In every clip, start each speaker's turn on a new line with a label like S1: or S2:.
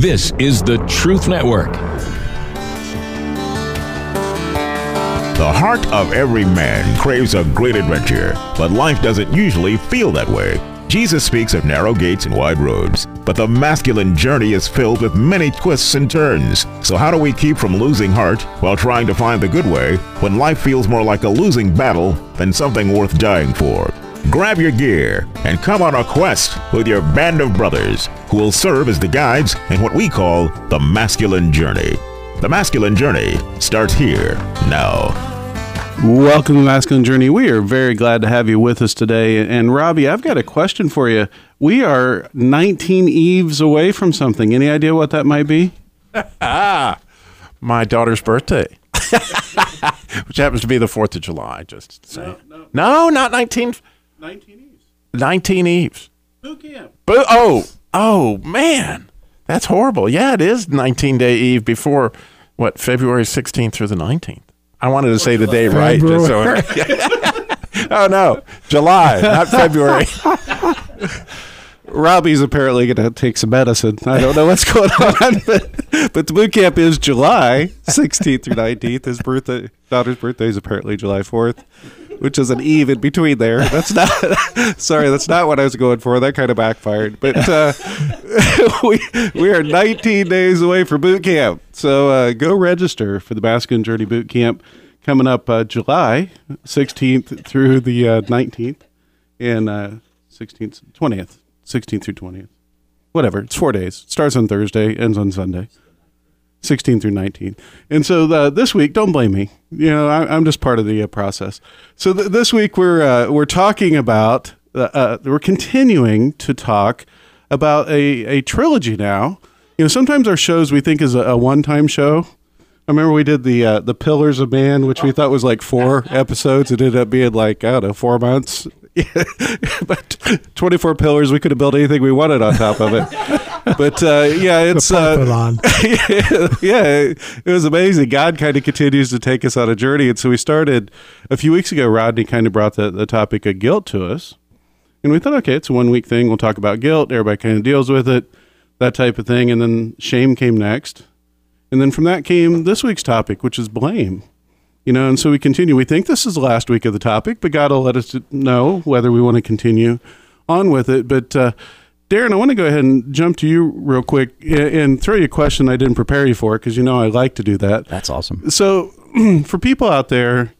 S1: This is the Truth Network.
S2: The heart of every man craves a great adventure, but life doesn't usually feel that way. Jesus speaks of narrow gates and wide roads, but the masculine journey is filled with many twists and turns. So, how do we keep from losing heart while trying to find the good way when life feels more like a losing battle than something worth dying for? Grab your gear and come on a quest with your band of brothers who will serve as the guides in what we call the masculine journey. The masculine journey starts here now.
S3: Welcome to Masculine Journey. We are very glad to have you with us today. And Robbie, I've got a question for you. We are 19 eves away from something. Any idea what that might be?
S4: ah, my daughter's birthday, which happens to be the 4th of July, just to say. No, no. no not 19.
S3: 19 eves.
S4: 19 eves.
S3: Boot camp.
S4: Bo- oh, oh, man. That's horrible. Yeah, it is 19 day eve before, what, February 16th through the 19th. I wanted to say the day right. Just so oh no, July, not February.
S3: Robbie's apparently going to take some medicine. I don't know what's going on, but, but the boot camp is July 16th through 19th. His birthday, daughter's birthday is apparently July 4th, which is an eve in between there. That's not, sorry, that's not what I was going for. That kind of backfired. But uh, we, we are 19 days away from boot camp. So uh, go register for the Masculine Journey Boot Camp coming up uh, July 16th through the 19th and 16th, 20th. 16th through 20th. Whatever. It's four days. Starts on Thursday, ends on Sunday. 16th through 19. And so uh, this week, don't blame me. You know, I, am just part of the uh, process. So th- this week we're uh, we're talking about uh, uh, we're continuing to talk about a, a trilogy now. You know, sometimes our shows we think is a, a one time show. I remember we did the uh, the Pillars of Man, which we thought was like four episodes. It ended up being like I don't know four months. but 24 pillars, we could have built anything we wanted on top of it. But uh, yeah, it's uh, yeah, it was amazing. God kind of continues to take us on a journey, and so we started a few weeks ago. Rodney kind of brought the, the topic of guilt to us, and we thought, okay, it's a one week thing. We'll talk about guilt. Everybody kind of deals with it, that type of thing, and then shame came next, and then from that came this week's topic, which is blame you know, and so we continue. We think this is the last week of the topic, but God will let us know whether we want to continue on with it. But uh, Darren, I want to go ahead and jump to you real quick and throw you a question I didn't prepare you for because you know I like to do that.
S5: That's awesome.
S3: So, for people out there,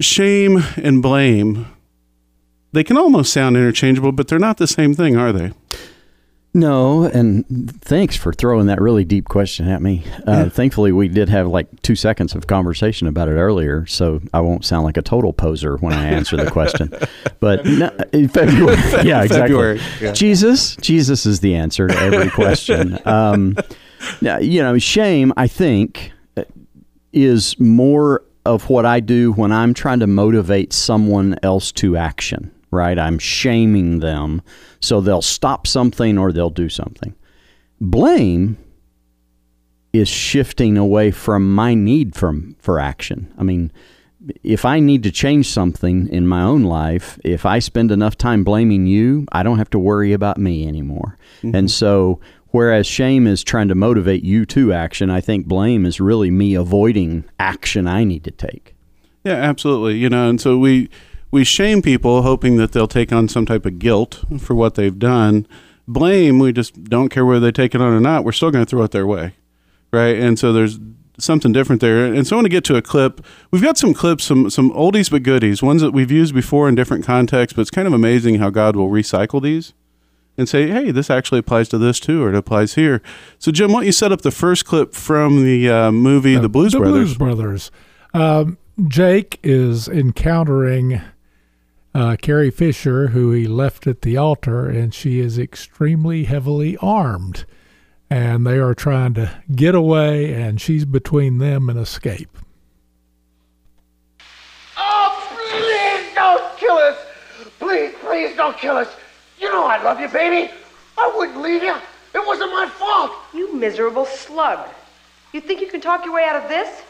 S3: shame and blame, they can almost sound interchangeable, but they're not the same thing, are they?
S5: No, and thanks for throwing that really deep question at me. Uh, yeah. Thankfully, we did have like two seconds of conversation about it earlier, so I won't sound like a total poser when I answer the question. But no, February, yeah, exactly. February, yeah. Jesus, Jesus is the answer to every question. Um, you know, shame, I think, is more of what I do when I'm trying to motivate someone else to action right? I'm shaming them so they'll stop something or they'll do something. Blame is shifting away from my need for, for action. I mean, if I need to change something in my own life, if I spend enough time blaming you, I don't have to worry about me anymore. Mm-hmm. And so, whereas shame is trying to motivate you to action, I think blame is really me avoiding action I need to take.
S3: Yeah, absolutely. You know, and so we we shame people hoping that they'll take on some type of guilt for what they've done. Blame, we just don't care whether they take it on or not. We're still going to throw it their way. Right. And so there's something different there. And so I want to get to a clip. We've got some clips, some some oldies but goodies, ones that we've used before in different contexts, but it's kind of amazing how God will recycle these and say, hey, this actually applies to this too, or it applies here. So, Jim, why don't you set up the first clip from the uh, movie The Blues
S6: the
S3: Brothers?
S6: Blues Brothers. Um, Jake is encountering uh, Carrie Fisher, who he left at the altar, and she is extremely heavily armed. And they are trying to get away, and she's between them and escape.
S7: Oh, please don't kill us! Please, please don't kill us! You know I love you, baby! I wouldn't leave you! It wasn't my fault!
S8: You miserable slug! You think you can talk your way out of this?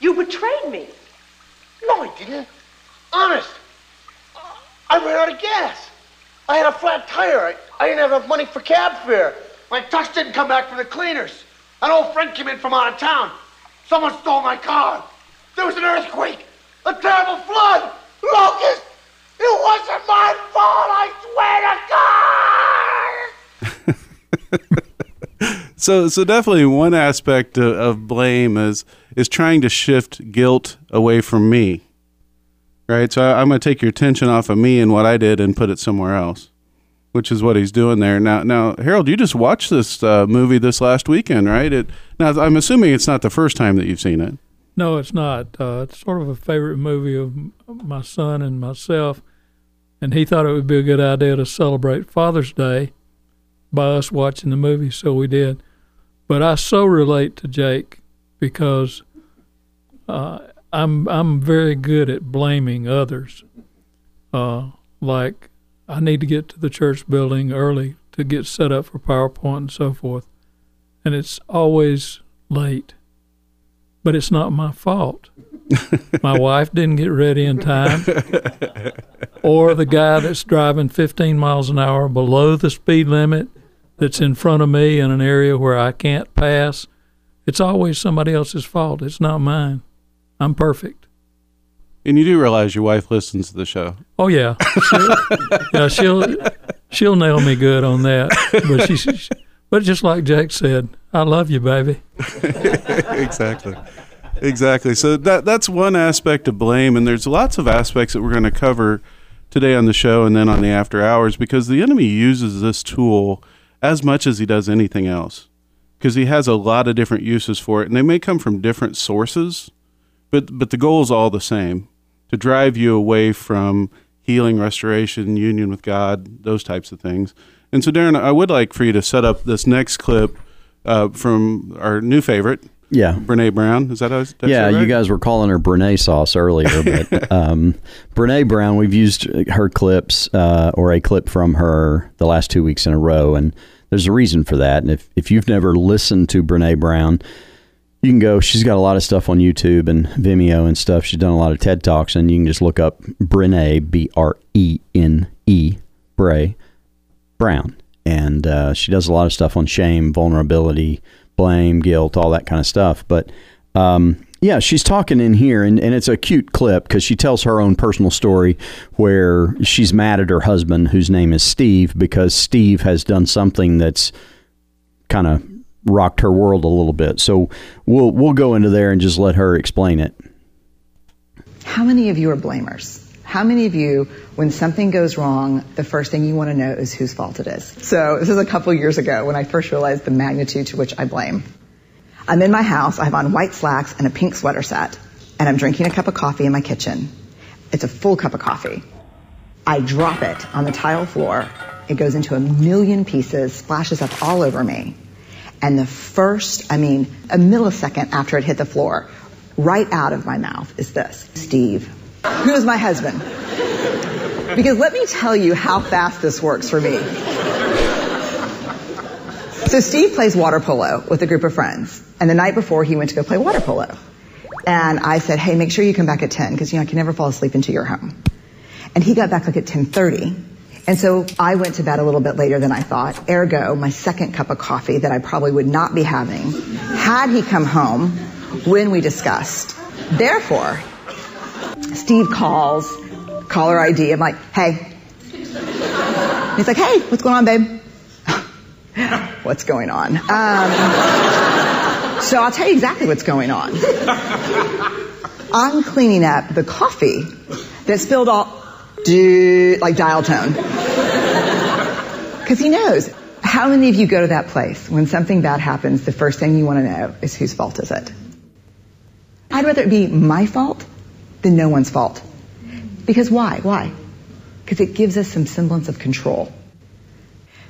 S8: You betrayed me!
S7: No, I didn't. Honest. I ran out of gas. I had a flat tire. I, I didn't have enough money for cab fare. My tux didn't come back from the cleaners. An old friend came in from out of town. Someone stole my car. There was an earthquake. A terrible flood. Locust. It wasn't my fault, I swear to God!
S3: So, so definitely one aspect of, of blame is is trying to shift guilt away from me, right? So I'm going to take your attention off of me and what I did and put it somewhere else, which is what he's doing there. Now, now, Harold, you just watched this uh, movie this last weekend, right? It, now, I'm assuming it's not the first time that you've seen it.
S9: No, it's not. Uh, it's sort of a favorite movie of my son and myself, and he thought it would be a good idea to celebrate Father's Day by us watching the movie, so we did. But I so relate to Jake because uh, I'm I'm very good at blaming others. Uh, like I need to get to the church building early to get set up for PowerPoint and so forth, and it's always late but it's not my fault. my wife didn't get ready in time, or the guy that's driving 15 miles an hour below the speed limit that's in front of me in an area where I can't pass. It's always somebody else's fault. It's not mine. I'm perfect.
S3: And you do realize your wife listens to the show.
S9: Oh yeah, she'll, yeah. She'll she'll nail me good on that. But she, she, but just like Jack said, I love you, baby.
S3: exactly. Exactly. So that that's one aspect of blame, and there's lots of aspects that we're going to cover today on the show and then on the after hours because the enemy uses this tool as much as he does anything else because he has a lot of different uses for it, and they may come from different sources, but but the goal is all the same: to drive you away from healing, restoration, union with God, those types of things. And so, Darren, I would like for you to set up this next clip uh, from our new favorite,
S5: Yeah.
S3: Brene Brown. Is that how? That's
S5: yeah,
S3: right?
S5: you guys were calling her Brene sauce earlier, but um, Brene Brown, we've used her clips uh, or a clip from her the last two weeks in a row, and there's a reason for that. And if, if you've never listened to Brene Brown, you can go. She's got a lot of stuff on YouTube and Vimeo and stuff. She's done a lot of TED Talks, and you can just look up Brene, B R E N E, Bray Brown. And uh, she does a lot of stuff on shame, vulnerability, blame, guilt, all that kind of stuff. But um, yeah, she's talking in here, and, and it's a cute clip because she tells her own personal story where she's mad at her husband, whose name is Steve, because Steve has done something that's kind of rocked her world a little bit. So we'll we'll go into there and just let her explain it.
S10: How many of you are blamers? How many of you, when something goes wrong, the first thing you want to know is whose fault it is? So this is a couple years ago when I first realized the magnitude to which I blame. I'm in my house, I have on white slacks and a pink sweater set, and I'm drinking a cup of coffee in my kitchen. It's a full cup of coffee. I drop it on the tile floor. It goes into a million pieces, splashes up all over me. And the first, I mean, a millisecond after it hit the floor, right out of my mouth is this Steve, who is my husband. Because let me tell you how fast this works for me. So Steve plays water polo with a group of friends. And the night before, he went to go play water polo. And I said, hey, make sure you come back at 10 because, you know, I can never fall asleep until you're home. And he got back like at 1030. And so I went to bed a little bit later than I thought. Ergo, my second cup of coffee that I probably would not be having had he come home when we discussed. Therefore, Steve calls, caller ID. I'm like, hey. He's like, hey, what's going on, babe? what's going on? Um, so I'll tell you exactly what's going on. I'm cleaning up the coffee that spilled all, dude, like dial tone. Because he knows. How many of you go to that place when something bad happens, the first thing you want to know is whose fault is it? I'd rather it be my fault than no one's fault. Because why? Why? Because it gives us some semblance of control.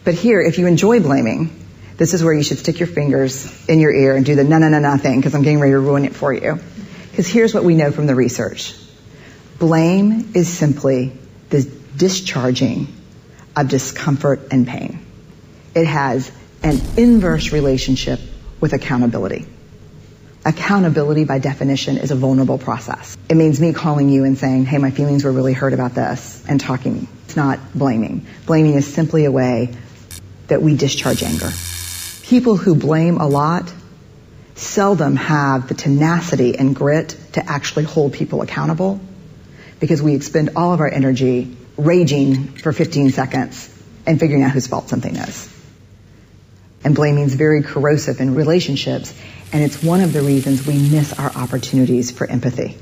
S10: But here, if you enjoy blaming, this is where you should stick your fingers in your ear and do the no, no, no, no thing because I'm getting ready to ruin it for you. Because here's what we know from the research. Blame is simply the discharging of discomfort and pain. It has an inverse relationship with accountability. Accountability, by definition, is a vulnerable process. It means me calling you and saying, hey, my feelings were really hurt about this, and talking. It's not blaming. Blaming is simply a way that we discharge anger. People who blame a lot seldom have the tenacity and grit to actually hold people accountable because we expend all of our energy raging for 15 seconds and figuring out whose fault something is. And blaming is very corrosive in relationships, and it's one of the reasons we miss our opportunities for empathy.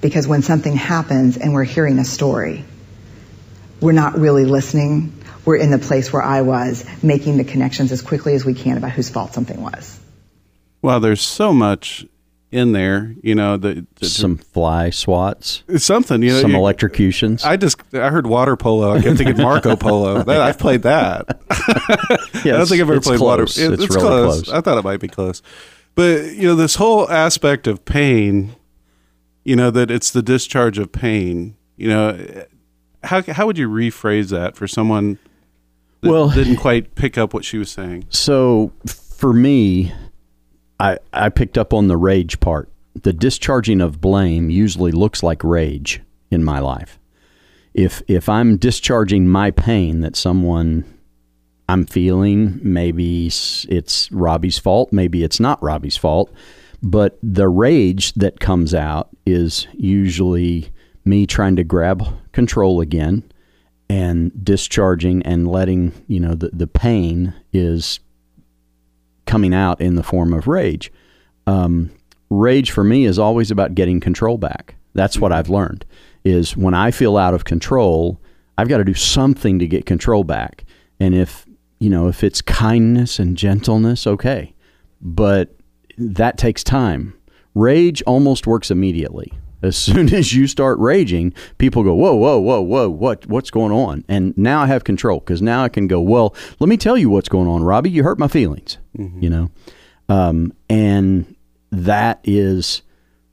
S10: Because when something happens and we're hearing a story, we're not really listening. We're in the place where I was, making the connections as quickly as we can about whose fault something was.
S3: Well, there's so much in there, you know, the, the
S5: Some fly swats,
S3: something, you know.
S5: some
S3: you-
S5: electrocutions.
S3: I just I heard water polo. I kept thinking Marco Polo. That, I've played that.
S5: Yeah,
S3: I don't think I've ever played water. It-
S5: It's
S3: it's
S5: really
S3: close.
S5: close.
S3: I thought it might be close, but you know, this whole aspect of pain, you know, that it's the discharge of pain. You know, how how would you rephrase that for someone that
S5: Well-
S3: didn't quite pick up what she was saying?
S5: So for me, I I picked up on the rage part. The discharging of blame usually looks like rage in my life. If if I'm discharging my pain that someone I'm feeling, maybe it's Robbie's fault, maybe it's not Robbie's fault, but the rage that comes out is usually me trying to grab control again and discharging and letting, you know, the, the pain is coming out in the form of rage. Um, rage for me is always about getting control back. That's what I've learned is when I feel out of control, I've got to do something to get control back. And if, you know, if it's kindness and gentleness, okay. But that takes time. Rage almost works immediately. As soon as you start raging, people go, "Whoa, whoa, whoa, whoa! What, what's going on?" And now I have control because now I can go, "Well, let me tell you what's going on, Robbie. You hurt my feelings." You know, um, and that is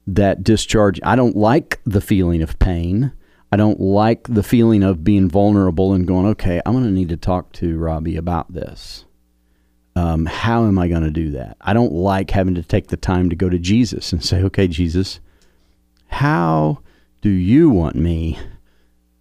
S5: that discharge. I don't like the feeling of pain. I don't like the feeling of being vulnerable and going, "Okay, I'm going to need to talk to Robbie about this." um, how am I going to do that? I don't like having to take the time to go to Jesus and say, okay, Jesus, how do you want me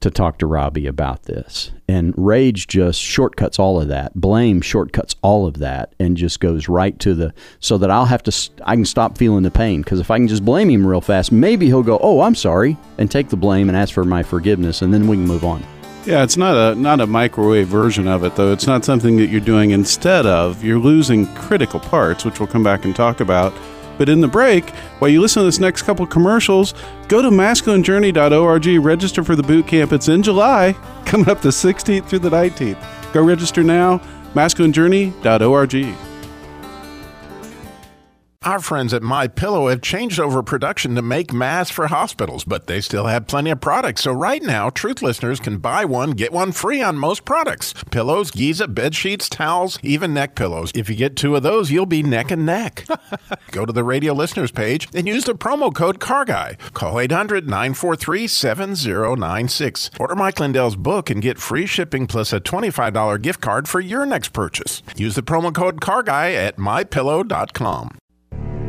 S5: to talk to Robbie about this? And rage just shortcuts all of that. Blame shortcuts all of that and just goes right to the, so that I'll have to, I can stop feeling the pain. Because if I can just blame him real fast, maybe he'll go, oh, I'm sorry, and take the blame and ask for my forgiveness, and then we can move on.
S3: Yeah, it's not a not a microwave version of it though. It's not something that you're doing instead of. You're losing critical parts, which we'll come back and talk about. But in the break, while you listen to this next couple commercials, go to masculinejourney.org, register for the boot camp. It's in July, coming up the 16th through the 19th. Go register now, masculinejourney.org.
S4: Our friends at My Pillow have changed over production to make masks for hospitals, but they still have plenty of products. So right now, Truth listeners can buy one, get one free on most products. Pillows, Giza, bed sheets, towels, even neck pillows. If you get two of those, you'll be neck and neck. Go to the radio listeners page and use the promo code CARGUY. Call 800-943-7096. Order Mike Lindell's book and get free shipping plus a $25 gift card for your next purchase. Use the promo code CARGUY at mypillow.com.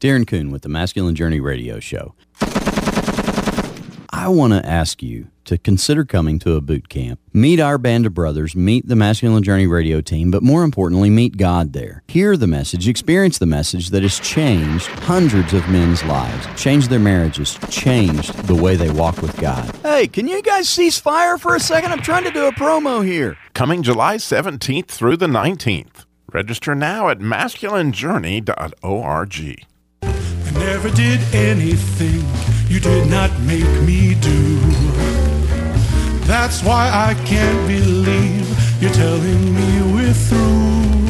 S5: Darren Coon with the Masculine Journey Radio Show. I want to ask you to consider coming to a boot camp. Meet our band of brothers, meet the Masculine Journey radio team, but more importantly, meet God there. Hear the message, experience the message that has changed hundreds of men's lives, changed their marriages, changed the way they walk with God. Hey, can you guys cease fire for a second? I'm trying to do a promo here.
S4: Coming July 17th through the 19th. Register now at masculinejourney.org.
S11: I never did anything you did not make me do. That's why I can't believe you're telling me we're through.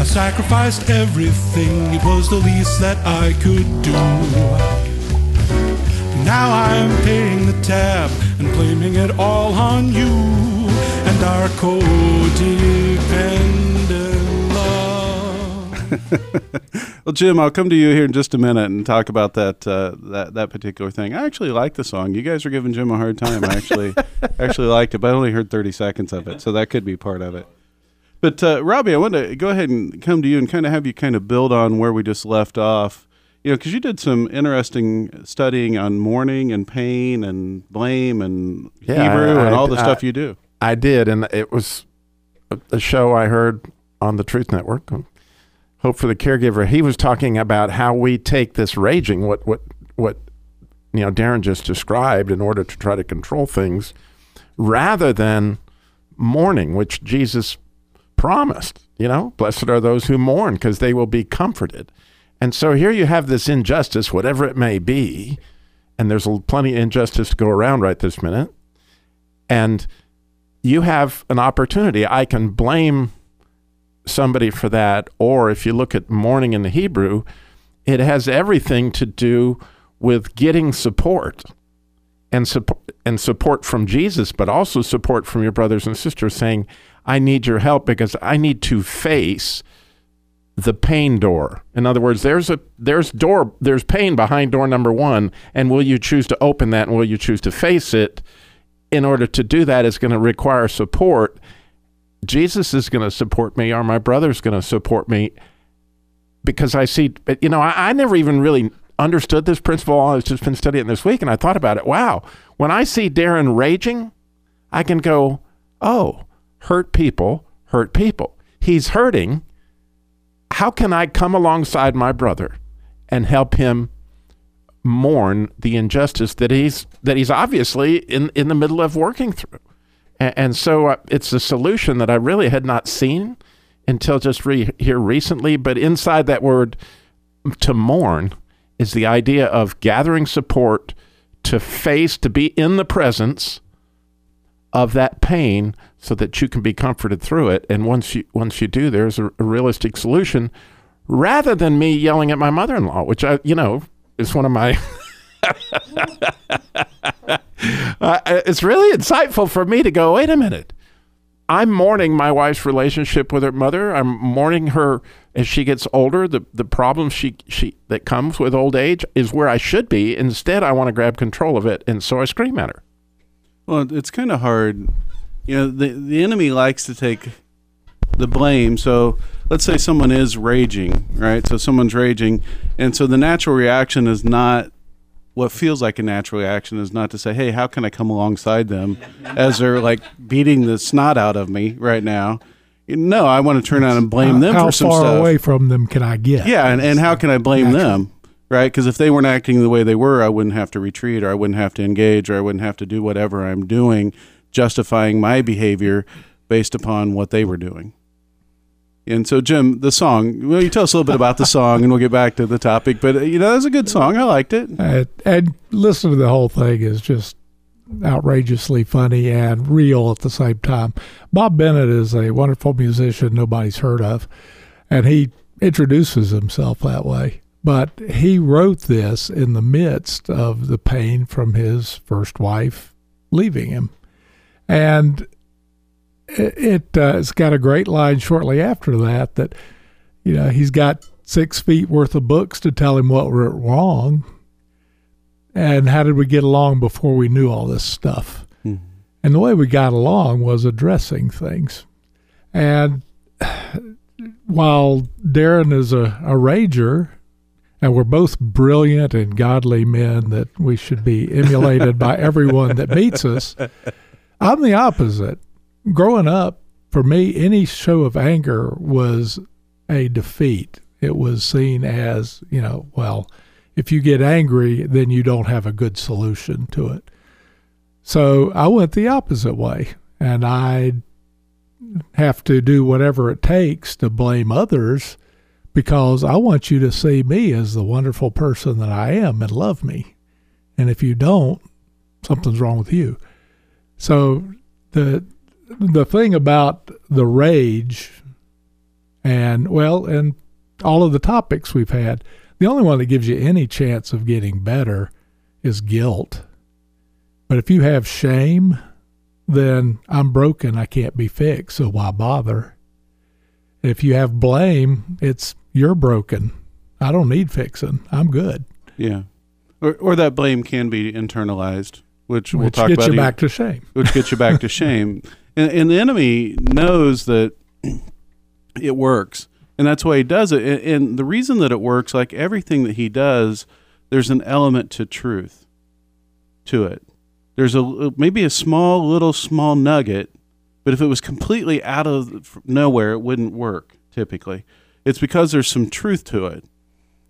S11: I sacrificed everything, it was the least that I could do. Now I'm paying the tab and blaming it all on you and our codependent love.
S3: well, Jim, I'll come to you here in just a minute and talk about that uh, that that particular thing. I actually like the song. You guys are giving Jim a hard time. I actually actually liked it, but I only heard thirty seconds of it, so that could be part of it. But uh, Robbie, I want to go ahead and come to you and kind of have you kind of build on where we just left off. You know, because you did some interesting studying on mourning and pain and blame and
S4: Yeah,
S3: Hebrew
S4: I-
S3: and all the
S4: I-
S3: stuff you do.
S4: I did, and it was a, a show I heard on the Truth Network. Hope for the caregiver. He was talking about how we take this raging, what what what you know Darren just described, in order to try to control things, rather than mourning, which Jesus promised. You know, blessed are those who mourn, because they will be comforted. And so here you have this injustice, whatever it may be, and there's plenty of injustice to go around right this minute, and you have an opportunity. I can blame somebody for that, or if you look at mourning in the Hebrew, it has everything to do with getting support and support and support from Jesus, but also support from your brothers and sisters saying, I need your help because I need to face the pain door. In other words, there's a there's door there's pain behind door number 1 and will you choose to open that and will you choose to face it? In order to do that is going to require support. Jesus is going to support me or my brother's going to support me because I see you know, I, I never even really understood this principle. I've just been studying this week and I thought about it. Wow. When I see Darren raging, I can go, "Oh, hurt people hurt people. He's hurting how can I come alongside my brother and help him mourn the injustice that he's that he's obviously in in the middle of working through? And, and so uh, it's a solution that I really had not seen until just re- here recently. But inside that word, to mourn, is the idea of gathering support to face, to be in the presence of that pain so that you can be comforted through it. And once you once you do, there's a, a realistic solution rather than me yelling at my mother-in-law, which I, you know, is one of my uh, it's really insightful for me to go, wait a minute. I'm mourning my wife's relationship with her mother. I'm mourning her as she gets older. The the problems she she that comes with old age is where I should be. Instead, I want to grab control of it, and so I scream at her.
S3: Well, it's kind of hard. You know, the the enemy likes to take the blame. So let's say someone is raging, right? So someone's raging, and so the natural reaction is not what feels like a natural reaction is not to say, "Hey, how can I come alongside them?" as they're like beating the snot out of me right now. No, I want to turn on and blame
S6: How-
S3: them
S6: how
S3: for some
S6: far away from them can I get?
S3: Yeah, and, and how can I blame them? Right? Because if they weren't acting the way they were, I wouldn't have to retreat or I wouldn't have to engage or I wouldn't have to do whatever I'm doing, justifying my behavior based upon what they were doing. And so, Jim, the song, well, you tell us a little bit about the song and we'll get back to the topic. But, uh, you know, that's a good song. I liked it.
S6: And, and listen to the whole thing is just outrageously funny and real at the same time. Bob Bennett is a wonderful musician nobody's heard of, and he introduces himself that way. But he wrote this in the midst of the pain from his first wife leaving him. And it, uh, it's got a great line shortly after that that you know he's got six feet worth of books to tell him what went wrong. And how did we get along before we knew all this stuff? And the way we got along was addressing things. And while darren is a, a rager and we're both brilliant and godly men that we should be emulated by everyone that meets us I'm the opposite. Growing up, for me, any show of anger was a defeat. It was seen as, you know, well, if you get angry, then you don't have a good solution to it. So I went the opposite way, and I have to do whatever it takes to blame others because I want you to see me as the wonderful person that I am and love me. And if you don't, something's wrong with you. So the the thing about the rage and well and all of the topics we've had, the only one that gives you any chance of getting better is guilt. But if you have shame, then I'm broken, I can't be fixed, so why bother? If you have blame, it's you're broken. I don't need fixing. I'm good.
S3: Yeah. Or, or that blame can be internalized, which, we'll
S6: Which
S3: talk
S6: gets
S3: about.
S6: you back to shame.
S3: Which gets you back to shame. And, and the enemy knows that it works. And that's why he does it. And, and the reason that it works, like everything that he does, there's an element to truth to it. There's a maybe a small, little, small nugget, but if it was completely out of nowhere, it wouldn't work typically. It's because there's some truth to it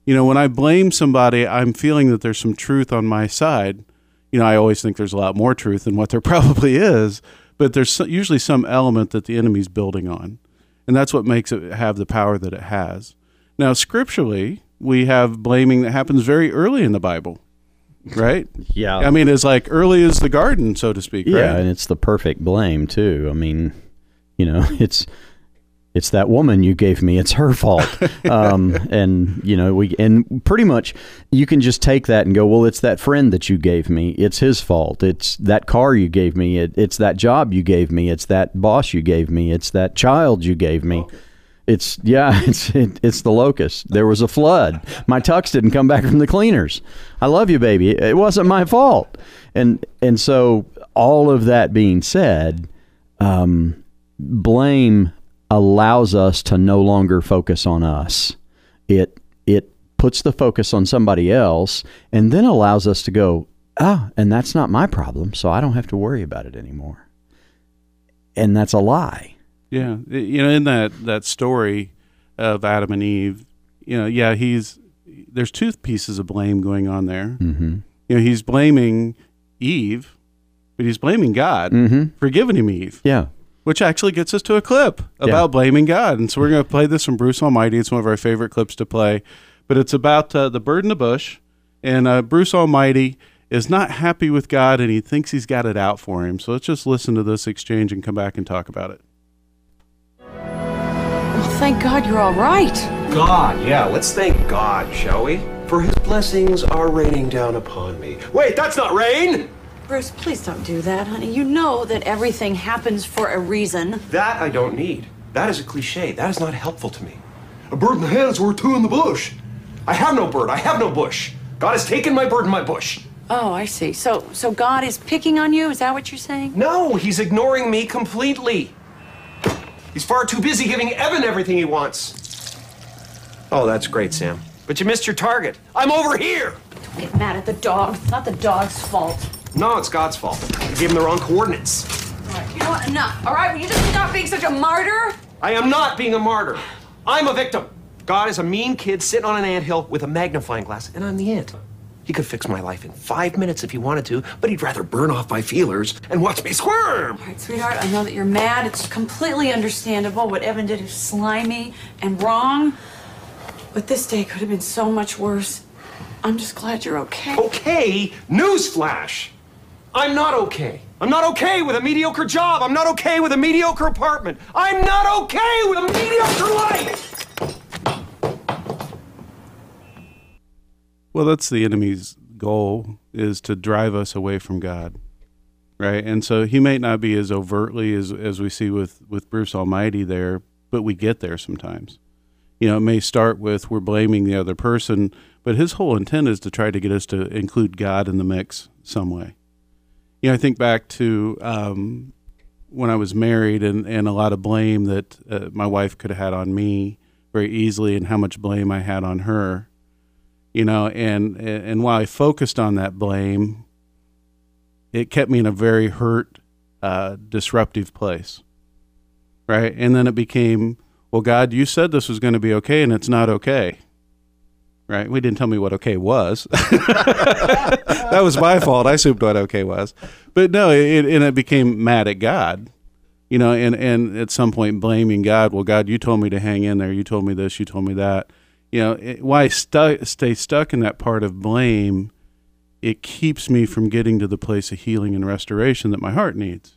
S3: you know, when I blame somebody, I'm feeling that there's some truth on my side. You know, I always think there's a lot more truth than what there probably is, but there's usually some element that the enemy's building on. And that's what makes it have the power that it has. Now, scripturally, we have blaming that happens very early in the Bible, right?
S5: Yeah.
S3: I mean, it's like early as the garden, so to speak,
S5: Yeah,
S3: right?
S5: and it's the perfect blame too. I mean, you know, it's it's that woman you gave me. It's her fault. um, and you know, we and pretty much you can just take that and go, well, it's that friend that you gave me. It's his fault. It's that car you gave me. It, it's that job you gave me. It's that boss you gave me. It's that child you gave me. It's yeah, it's it, it's the locust. There was a flood. My tux didn't come back from the cleaners. I love you, baby. It wasn't my fault. And and so all of that being said, um, blame allows us to no longer focus on us. It it puts the focus on somebody else, and then allows us to go, ah, and that's not my problem, so I don't have to worry about it anymore. And that's a lie.
S3: Yeah, you know, in that that story of Adam and Eve, you know, yeah, he's there's two pieces of blame going on there.
S5: Mm-hmm.
S3: You know, he's blaming Eve, but he's blaming God
S5: Mhm.
S3: for giving him Eve.
S5: Yeah.
S3: Which actually gets us to a clip about
S5: Yeah.
S3: blaming God, and so we're going to play this from Bruce Almighty. It's one of our favorite clips to play, but it's about uh, the bird in the bush, and uh, Bruce Almighty is not happy with God, and he thinks he's got it out for him. So let's just listen to this exchange and come back and talk about it.
S12: Well, thank God you're all right.
S13: God, yeah, let's thank God, shall we? For his blessings are raining down upon me. Wait, that's not rain!
S12: Bruce, please don't do that, honey. You know that everything happens for a reason.
S13: That I don't need. That is a cliche. That is not helpful to me. A bird in the hand is worth two in the bush. I have no bird. I have no bush. God has taken my bird and my bush.
S12: Oh, I see. So, so God is picking on you? Is that what you're saying?
S13: No, he's ignoring me completely. He's far too busy giving Evan everything he wants. Oh, that's great, Sam. But you missed your target. I'm over here.
S12: Don't get mad at the dog. It's not the dog's fault.
S13: No, it's God's fault. I gave him the wrong coordinates.
S12: All right, you know what? Enough. All right, will you just stop being such a martyr?
S13: I am not being a martyr. I'm a victim. God is a mean kid sitting on an anthill with a magnifying glass, and I'm the ant. He could fix my life in five minutes if he wanted to, but he'd rather burn off my feelers and watch me squirm.
S12: All right, sweetheart, I know that you're mad. It's completely understandable. What Evan did is slimy and wrong. But this day could have been so much worse. I'm just glad you're okay.
S13: Okay, newsflash. I'm not okay. I'm not okay with a mediocre job. I'm not okay with a mediocre apartment. I'm not okay with a mediocre life.
S3: Well, that's the enemy's goal is to drive us away from God. Right? And so he may not be as overtly as as we see with with Bruce Almighty there, but we get there sometimes. You know, it may start with we're blaming the other person, but his whole intent is to try to get us to include God in the mix some way. You know, I think back to um, when I was married and, and a lot of blame that uh, my wife could have had on me very easily and how much blame I had on her you know and and while i focused on that blame it kept me in a very hurt uh, disruptive place right? And then it became well god you said this was going to be okay and it's not okay right? We didn't tell me what okay was. That was my fault. I assumed what okay was. But no it, and it became mad at god you know and and at some point blaming god. Well god you told me to hang in there. You told me this. You told me that. You know it, why stu- stay stuck in that part of blame it keeps me from getting to the place of healing and restoration that my heart needs.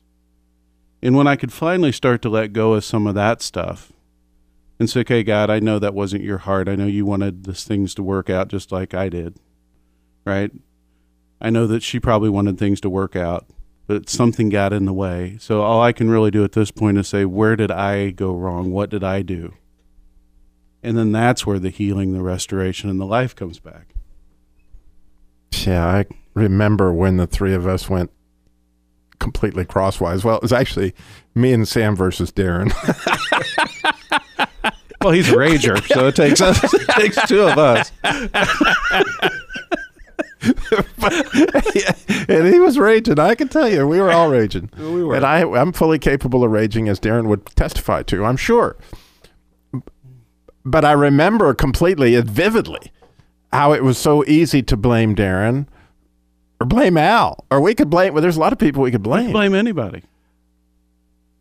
S3: And when i could finally start to let go of some of that stuff and say okay god i know that wasn't your heart i know you wanted this things to work out just like i did right i know that she probably wanted things to work out but something got in the way so all i can really do at this point is say where did i go wrong what did i do And then that's where the healing, the restoration, and the life comes back.
S4: Yeah, I remember when the three of us went completely crosswise. Well, it was actually me and Sam versus Darren.
S3: well, he's a rager, so it takes us it takes two of us.
S4: and he was raging. I can tell you, we were all raging.
S3: We were.
S4: And I, I'm fully capable of raging, as Darren would testify to. I'm sure. But I remember completely, and vividly, how it was so easy to blame Darren or blame Al, or we could blame. Well, there's a lot of people we could blame.
S3: Blame anybody.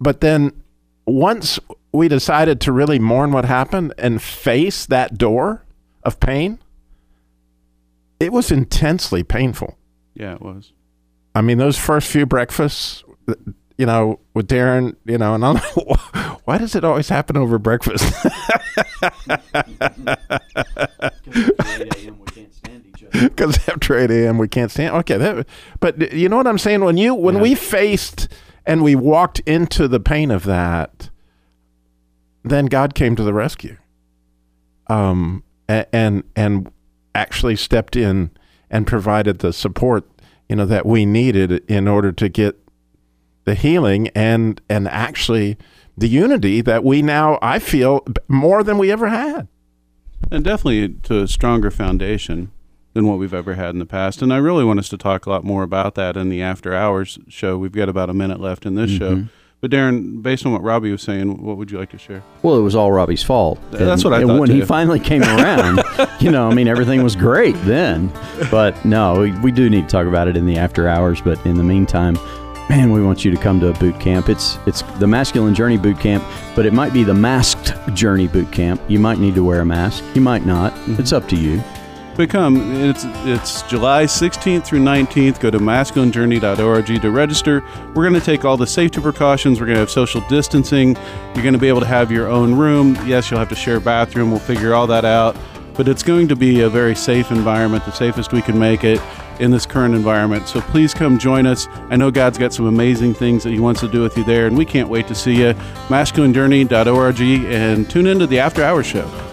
S4: But then once we decided to really mourn what happened and face that door of pain, it was intensely painful.
S3: Yeah, it was.
S4: I mean, those first few breakfasts, you know, with Darren, you know, and I'm like, why does it always happen over breakfast? Because after 8 a.m. we can't stand. Okay, that, but you know what I'm saying? When you when
S3: Yeah.
S4: we faced and we walked into the pain of that, then God came to the rescue. Um, and and actually stepped in and provided the support you know that we needed in order to get the healing and and actually the unity that we now I feel more than we ever had.
S3: And definitely to a stronger foundation than what we've ever had in the past. And I really want us to talk a lot more about that in the after hours show. We've got about a minute left in this show. But Darren, based on what Robbie was saying, what would you like to share?
S5: Well, it was all Robbie's fault.
S3: That's what I
S5: and
S3: thought,
S5: when he finally came around, you know, I mean, everything was great then. But no, we, we do need to talk about it in the after hours. But in the meantime, man, we want you to come to a boot camp. It's it's the Masculine Journey Boot Camp, but it might be the Masked Journey Boot Camp. You might need to wear a mask. You might not.
S3: Mm-hmm.
S5: It's up to you.
S3: But come, it's it's July 16th through 19th. Go to masculinejourney.org to register. We're going to take all the safety precautions. We're going to have social distancing. You're going to be able to have your own room. Yes, you'll have to share a bathroom. We'll figure all that out. But it's going to be a very safe environment, the safest we can make it in this current environment. So please come join us. I know God's got some amazing things that He wants to do with you there, and we can't wait to see you. MasculineJourney.org and tune into the After Hours Show.